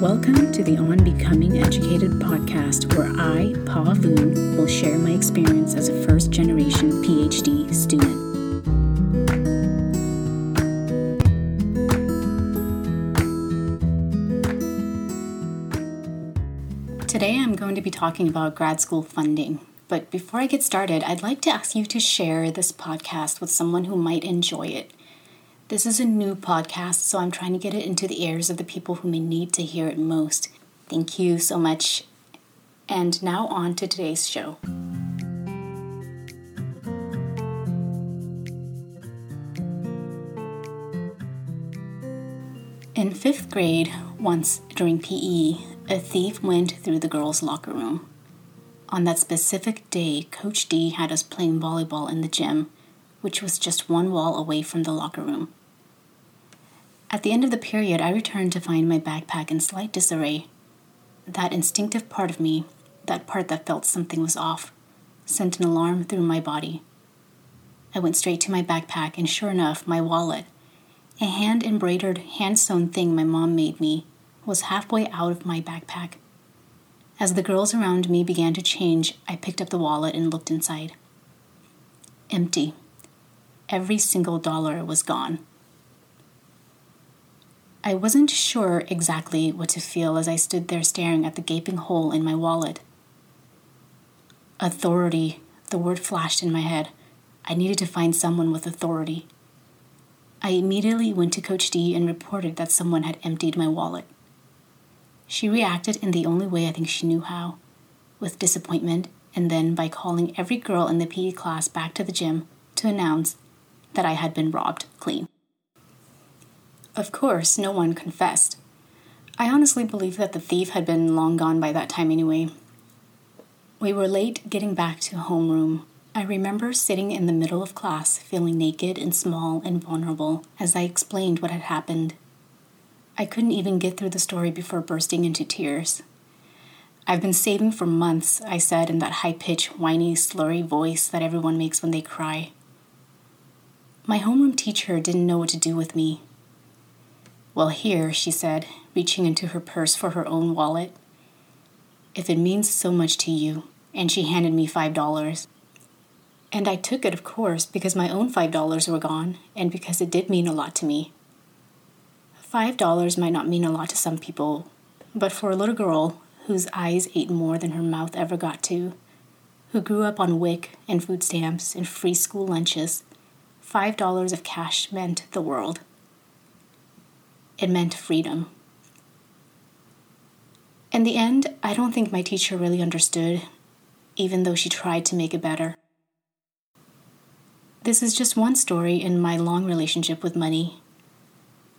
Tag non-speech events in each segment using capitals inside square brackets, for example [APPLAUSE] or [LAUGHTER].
Welcome to the On Becoming Educated podcast, where I, Pa Voon, will share my experience as a first generation PhD student. Today I'm going to be talking about grad school funding. But before I get started, I'd like to ask you to share this podcast with someone who might enjoy it. This is a new podcast, so I'm trying to get it into the ears of the people who may need to hear it most. Thank you so much. And now on to today's show. In fifth grade, once during PE, a thief went through the girls' locker room. On that specific day, Coach D had us playing volleyball in the gym, which was just one wall away from the locker room. At the end of the period, I returned to find my backpack in slight disarray. That instinctive part of me, that part that felt something was off, sent an alarm through my body. I went straight to my backpack, and sure enough, my wallet, a hand embroidered, hand sewn thing my mom made me, was halfway out of my backpack. As the girls around me began to change, I picked up the wallet and looked inside. Empty. Every single dollar was gone. I wasn't sure exactly what to feel as I stood there staring at the gaping hole in my wallet. Authority, the word flashed in my head. I needed to find someone with authority. I immediately went to Coach D and reported that someone had emptied my wallet. She reacted in the only way I think she knew how with disappointment, and then by calling every girl in the PE class back to the gym to announce that I had been robbed clean. Of course, no one confessed. I honestly believe that the thief had been long gone by that time anyway. We were late getting back to homeroom. I remember sitting in the middle of class, feeling naked and small and vulnerable as I explained what had happened. I couldn't even get through the story before bursting into tears. I've been saving for months, I said in that high pitched, whiny, slurry voice that everyone makes when they cry. My homeroom teacher didn't know what to do with me. Well, here, she said, reaching into her purse for her own wallet. If it means so much to you, and she handed me five dollars. And I took it, of course, because my own five dollars were gone, and because it did mean a lot to me. Five dollars might not mean a lot to some people, but for a little girl whose eyes ate more than her mouth ever got to, who grew up on WIC and food stamps and free school lunches, five dollars of cash meant the world. It meant freedom. In the end, I don't think my teacher really understood, even though she tried to make it better. This is just one story in my long relationship with money.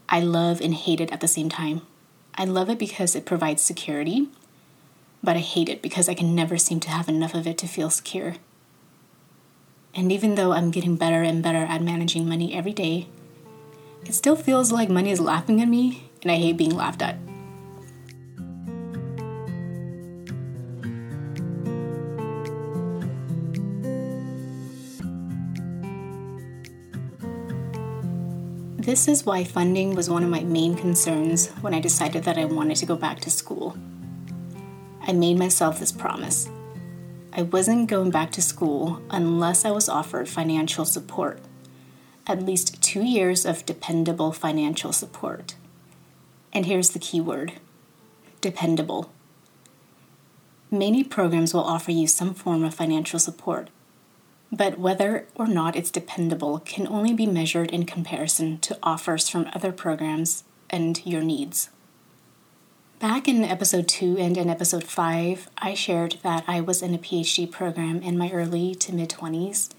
I love and hate it at the same time. I love it because it provides security, but I hate it because I can never seem to have enough of it to feel secure. And even though I'm getting better and better at managing money every day, it still feels like money is laughing at me, and I hate being laughed at. This is why funding was one of my main concerns when I decided that I wanted to go back to school. I made myself this promise. I wasn't going back to school unless I was offered financial support at least two years of dependable financial support. And here's the key word dependable. Many programs will offer you some form of financial support, but whether or not it's dependable can only be measured in comparison to offers from other programs and your needs. Back in episode 2 and in episode 5, I shared that I was in a PhD program in my early to mid 20s.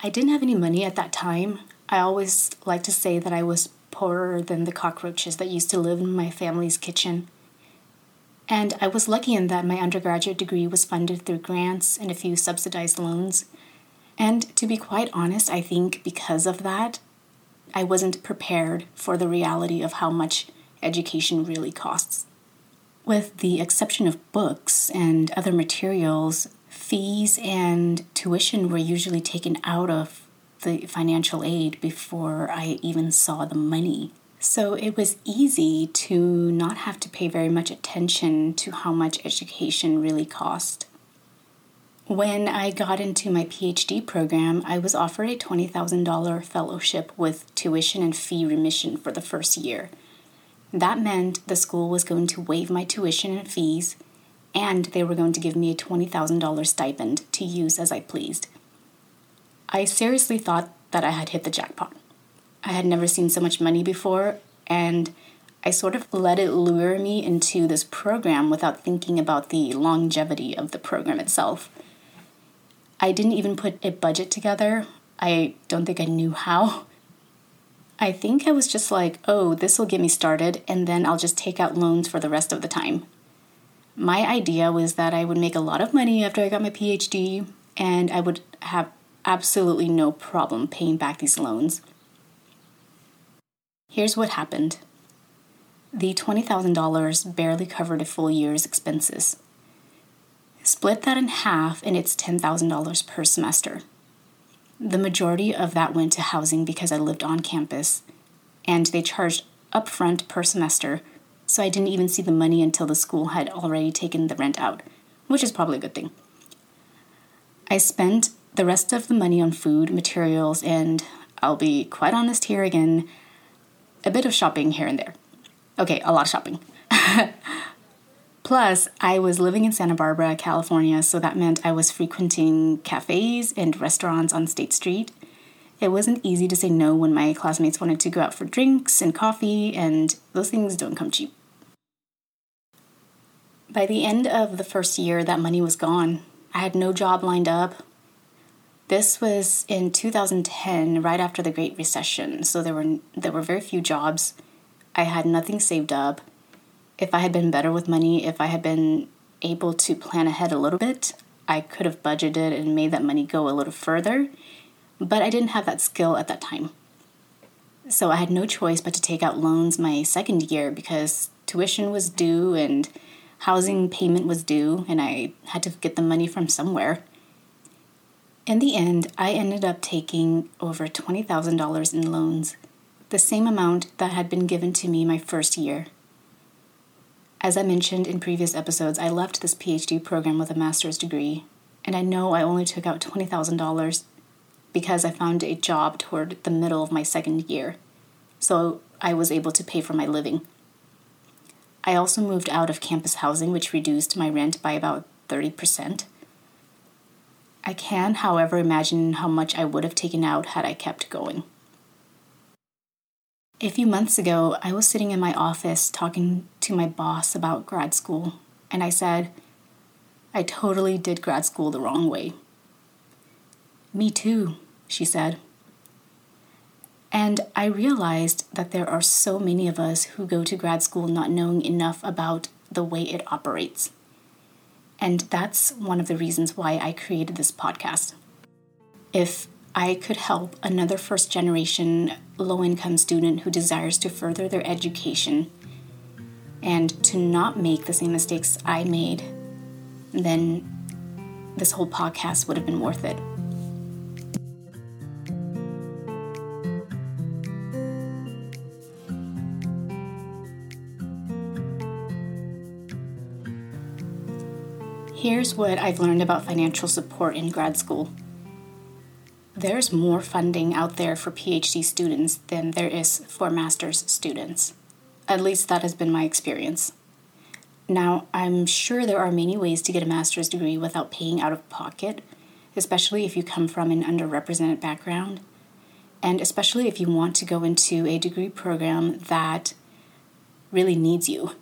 I didn't have any money at that time, I always like to say that I was poorer than the cockroaches that used to live in my family's kitchen. And I was lucky in that my undergraduate degree was funded through grants and a few subsidized loans. And to be quite honest, I think because of that, I wasn't prepared for the reality of how much education really costs. With the exception of books and other materials, fees and tuition were usually taken out of the financial aid before I even saw the money So it was easy to not have to pay very much attention to how much education really cost. When I got into my PhD program, I was offered a $20,000 fellowship with tuition and fee remission for the first year. That meant the school was going to waive my tuition and fees, and they were going to give me a $20,000 stipend to use as I pleased. I seriously thought that I had hit the jackpot. I had never seen so much money before, and I sort of let it lure me into this program without thinking about the longevity of the program itself. I didn't even put a budget together. I don't think I knew how. I think I was just like, oh, this will get me started, and then I'll just take out loans for the rest of the time. My idea was that I would make a lot of money after I got my PhD, and I would have absolutely no problem paying back these loans. Here's what happened the $20,000 barely covered a full year's expenses. Split that in half, and it's $10,000 per semester. The majority of that went to housing because I lived on campus, and they charged upfront per semester, so I didn't even see the money until the school had already taken the rent out, which is probably a good thing. I spent the rest of the money on food, materials, and I'll be quite honest here again, a bit of shopping here and there. Okay, a lot of shopping. [LAUGHS] Plus, I was living in Santa Barbara, California, so that meant I was frequenting cafes and restaurants on State Street. It wasn't easy to say no when my classmates wanted to go out for drinks and coffee, and those things don't come cheap. By the end of the first year, that money was gone. I had no job lined up. This was in 2010, right after the Great Recession, so there were there were very few jobs. I had nothing saved up if I had been better with money, if I had been able to plan ahead a little bit, I could have budgeted and made that money go a little further, but I didn't have that skill at that time. So I had no choice but to take out loans my second year because tuition was due and housing payment was due, and I had to get the money from somewhere. In the end, I ended up taking over $20,000 in loans, the same amount that had been given to me my first year. As I mentioned in previous episodes, I left this PhD program with a master's degree, and I know I only took out $20,000 because I found a job toward the middle of my second year, so I was able to pay for my living. I also moved out of campus housing, which reduced my rent by about 30%. I can, however, imagine how much I would have taken out had I kept going. A few months ago, I was sitting in my office talking to my boss about grad school, and I said, I totally did grad school the wrong way. Me too, she said. And I realized that there are so many of us who go to grad school not knowing enough about the way it operates. And that's one of the reasons why I created this podcast. If I could help another first generation low income student who desires to further their education and to not make the same mistakes I made, then this whole podcast would have been worth it. Here's what I've learned about financial support in grad school there's more funding out there for PhD students than there is for master's students. At least that has been my experience. Now, I'm sure there are many ways to get a master's degree without paying out of pocket, especially if you come from an underrepresented background, and especially if you want to go into a degree program that really needs you.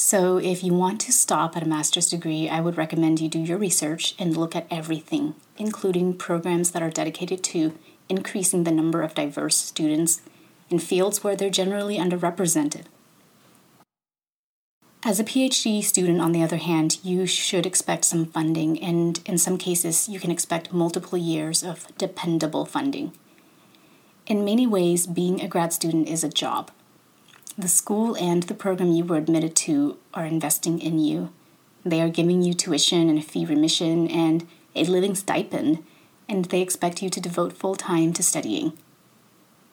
So, if you want to stop at a master's degree, I would recommend you do your research and look at everything, including programs that are dedicated to increasing the number of diverse students in fields where they're generally underrepresented. As a PhD student, on the other hand, you should expect some funding, and in some cases, you can expect multiple years of dependable funding. In many ways, being a grad student is a job. The school and the program you were admitted to are investing in you. They are giving you tuition and a fee remission and a living stipend, and they expect you to devote full time to studying.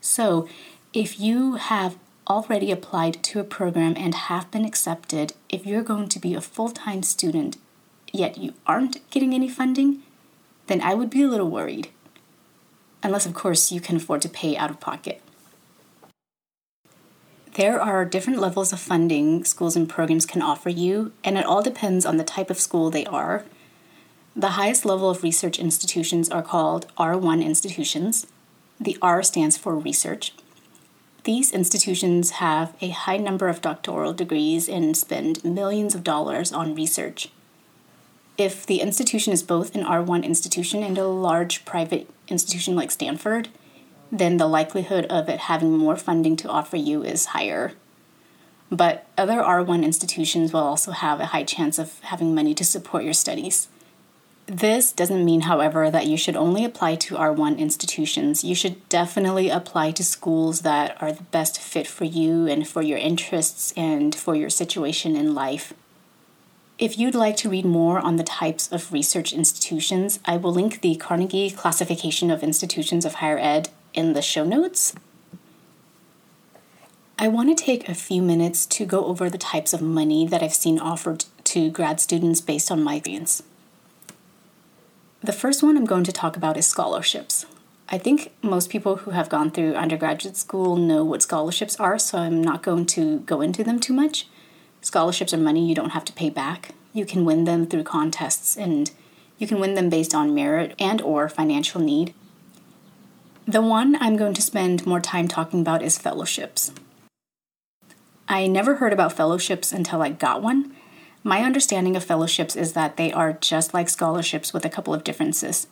So, if you have already applied to a program and have been accepted, if you're going to be a full time student yet you aren't getting any funding, then I would be a little worried. Unless, of course, you can afford to pay out of pocket. There are different levels of funding schools and programs can offer you, and it all depends on the type of school they are. The highest level of research institutions are called R1 institutions. The R stands for research. These institutions have a high number of doctoral degrees and spend millions of dollars on research if the institution is both an R1 institution and a large private institution like Stanford, then the likelihood of it having more funding to offer you is higher. But other R1 institutions will also have a high chance of having money to support your studies. This doesn't mean, however, that you should only apply to R1 institutions. You should definitely apply to schools that are the best fit for you and for your interests and for your situation in life. If you'd like to read more on the types of research institutions, I will link the Carnegie Classification of Institutions of Higher Ed in the show notes. I want to take a few minutes to go over the types of money that I've seen offered to grad students based on my experience. The first one I'm going to talk about is scholarships. I think most people who have gone through undergraduate school know what scholarships are, so I'm not going to go into them too much. Scholarships are money you don't have to pay back. You can win them through contests and you can win them based on merit and or financial need. The one I'm going to spend more time talking about is fellowships. I never heard about fellowships until I got one. My understanding of fellowships is that they are just like scholarships with a couple of differences.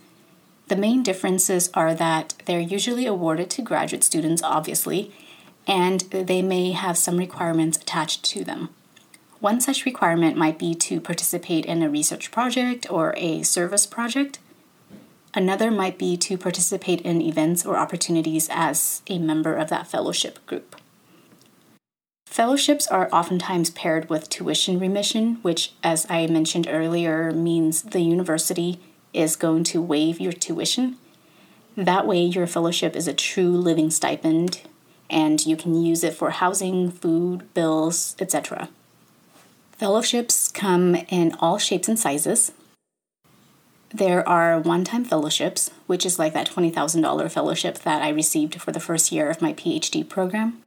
The main differences are that they're usually awarded to graduate students, obviously, and they may have some requirements attached to them. One such requirement might be to participate in a research project or a service project. Another might be to participate in events or opportunities as a member of that fellowship group. Fellowships are oftentimes paired with tuition remission, which, as I mentioned earlier, means the university is going to waive your tuition. That way, your fellowship is a true living stipend and you can use it for housing, food, bills, etc. Fellowships come in all shapes and sizes. There are one time fellowships, which is like that $20,000 fellowship that I received for the first year of my PhD program.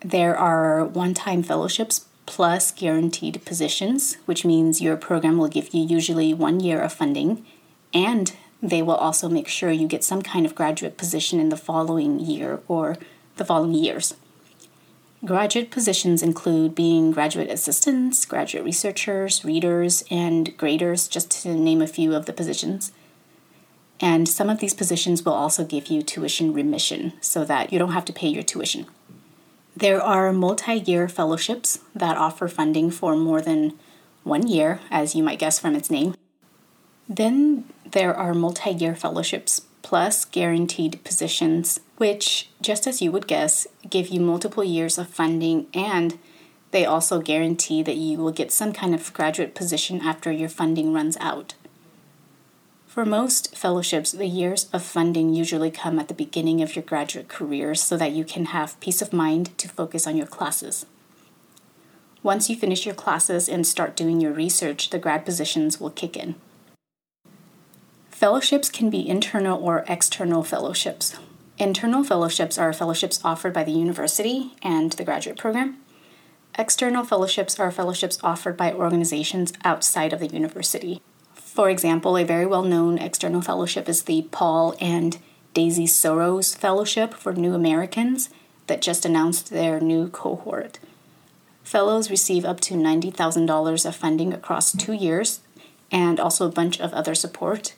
There are one time fellowships plus guaranteed positions, which means your program will give you usually one year of funding, and they will also make sure you get some kind of graduate position in the following year or the following years. Graduate positions include being graduate assistants, graduate researchers, readers, and graders, just to name a few of the positions. And some of these positions will also give you tuition remission so that you don't have to pay your tuition. There are multi year fellowships that offer funding for more than one year, as you might guess from its name. Then there are multi year fellowships plus guaranteed positions, which, just as you would guess, give you multiple years of funding and they also guarantee that you will get some kind of graduate position after your funding runs out. For most fellowships, the years of funding usually come at the beginning of your graduate career so that you can have peace of mind to focus on your classes. Once you finish your classes and start doing your research, the grad positions will kick in. Fellowships can be internal or external fellowships. Internal fellowships are fellowships offered by the university and the graduate program. External fellowships are fellowships offered by organizations outside of the university. For example, a very well known external fellowship is the Paul and Daisy Soros Fellowship for New Americans that just announced their new cohort. Fellows receive up to $90,000 of funding across two years and also a bunch of other support.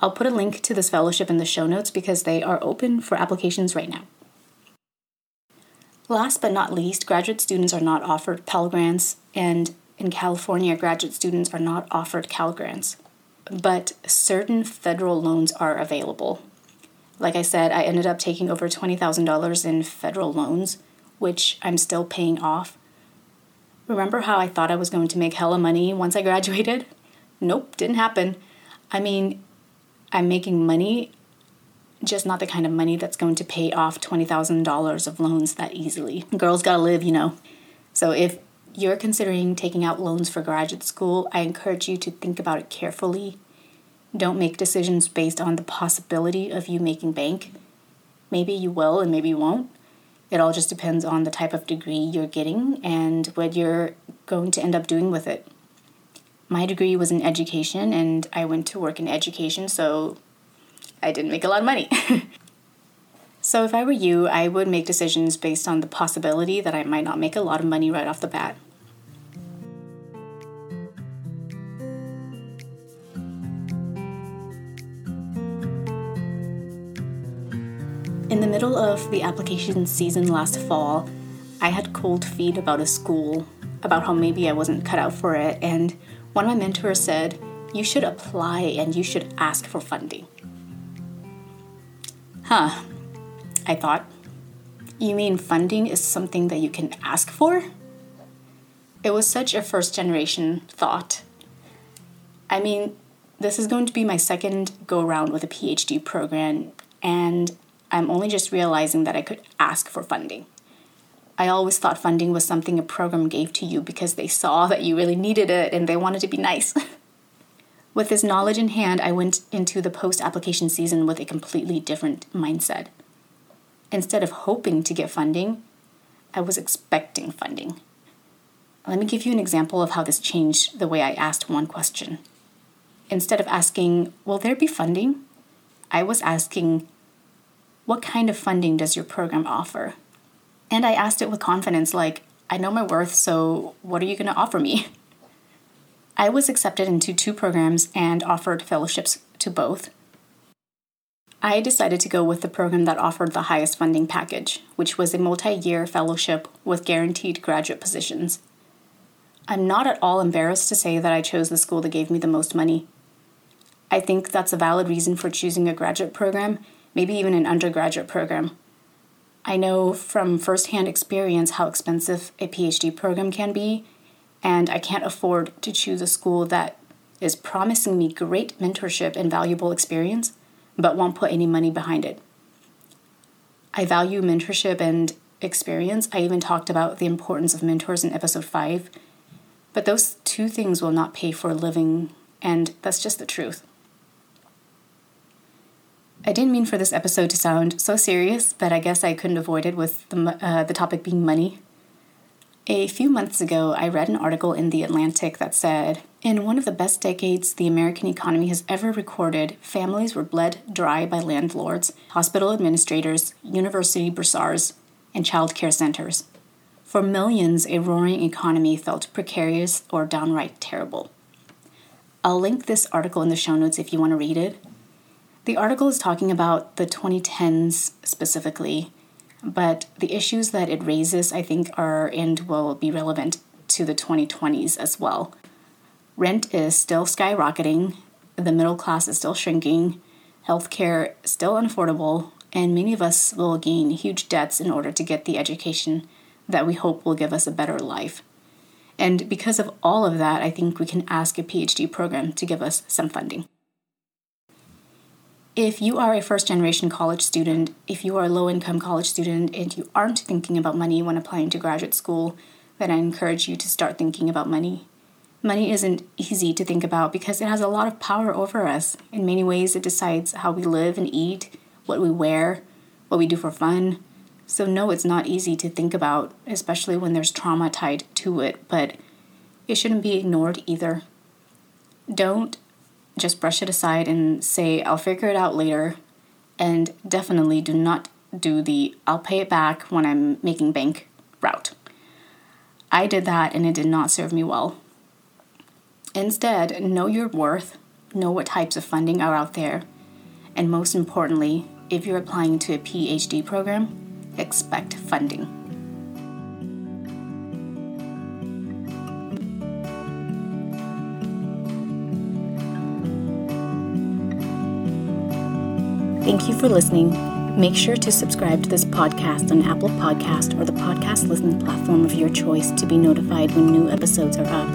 I'll put a link to this fellowship in the show notes because they are open for applications right now. Last but not least, graduate students are not offered Pell Grants, and in California, graduate students are not offered Cal Grants. But certain federal loans are available. Like I said, I ended up taking over $20,000 in federal loans, which I'm still paying off. Remember how I thought I was going to make hella money once I [LAUGHS] graduated? Nope, didn't happen. I mean, I'm making money just not the kind of money that's going to pay off $20,000 of loans that easily. Girls gotta live, you know. So if you're considering taking out loans for graduate school, I encourage you to think about it carefully. Don't make decisions based on the possibility of you making bank. Maybe you will and maybe you won't. It all just depends on the type of degree you're getting and what you're going to end up doing with it. My degree was in education and I went to work in education, so I didn't make a lot of money. [LAUGHS] so if I were you, I would make decisions based on the possibility that I might not make a lot of money right off the bat. In the middle of the application season last fall, I had cold feet about a school, about how maybe I wasn't cut out for it, and one of my mentors said, You should apply and you should ask for funding. Huh, I thought. You mean funding is something that you can ask for? It was such a first generation thought. I mean, this is going to be my second go around with a PhD program, and I'm only just realizing that I could ask for funding. I always thought funding was something a program gave to you because they saw that you really needed it and they wanted to be nice. [LAUGHS] With this knowledge in hand, I went into the post application season with a completely different mindset. Instead of hoping to get funding, I was expecting funding. Let me give you an example of how this changed the way I asked one question. Instead of asking, Will there be funding? I was asking, What kind of funding does your program offer? And I asked it with confidence, like, I know my worth, so what are you going to offer me? I was accepted into two programs and offered fellowships to both. I decided to go with the program that offered the highest funding package, which was a multi year fellowship with guaranteed graduate positions. I'm not at all embarrassed to say that I chose the school that gave me the most money. I think that's a valid reason for choosing a graduate program, maybe even an undergraduate program. I know from firsthand experience how expensive a PhD program can be and I can't afford to choose a school that is promising me great mentorship and valuable experience, but won't put any money behind it. I value mentorship and experience. I even talked about the importance of mentors in episode 5. But those two things will not pay for a living, and that's just the truth. I didn't mean for this episode to sound so serious, but I guess I couldn't avoid it with the, uh, the topic being money. A few months ago, I read an article in The Atlantic that said In one of the best decades the American economy has ever recorded, families were bled dry by landlords, hospital administrators, university bursars, and child care centers. For millions, a roaring economy felt precarious or downright terrible. I'll link this article in the show notes if you want to read it. The article is talking about the 2010s specifically but the issues that it raises, I think, are and will be relevant to the 2020s as well. Rent is still skyrocketing, the middle class is still shrinking, healthcare still unaffordable, and many of us will gain huge debts in order to get the education that we hope will give us a better life. And because of all of that, I think we can ask a PhD program to give us some funding. If you are a first generation college student, if you are a low income college student, and you aren't thinking about money when applying to graduate school, then I encourage you to start thinking about money. Money isn't easy to think about because it has a lot of power over us. In many ways, it decides how we live and eat, what we wear, what we do for fun. So, no, it's not easy to think about, especially when there's trauma tied to it, but it shouldn't be ignored either. Don't just brush it aside and say, I'll figure it out later. And definitely do not do the I'll pay it back when I'm making bank route. I did that and it did not serve me well. Instead, know your worth, know what types of funding are out there, and most importantly, if you're applying to a PhD program, expect funding. For listening. Make sure to subscribe to this podcast on Apple Podcast or the podcast listening platform of your choice to be notified when new episodes are up.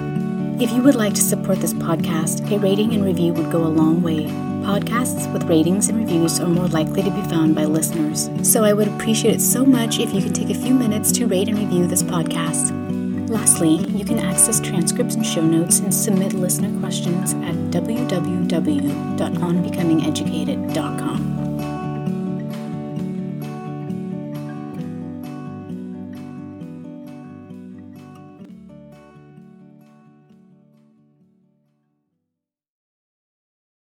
If you would like to support this podcast, a rating and review would go a long way. Podcasts with ratings and reviews are more likely to be found by listeners, so I would appreciate it so much if you could take a few minutes to rate and review this podcast. Lastly, you can access transcripts and show notes and submit listener questions at www.onbecomingeducated.com.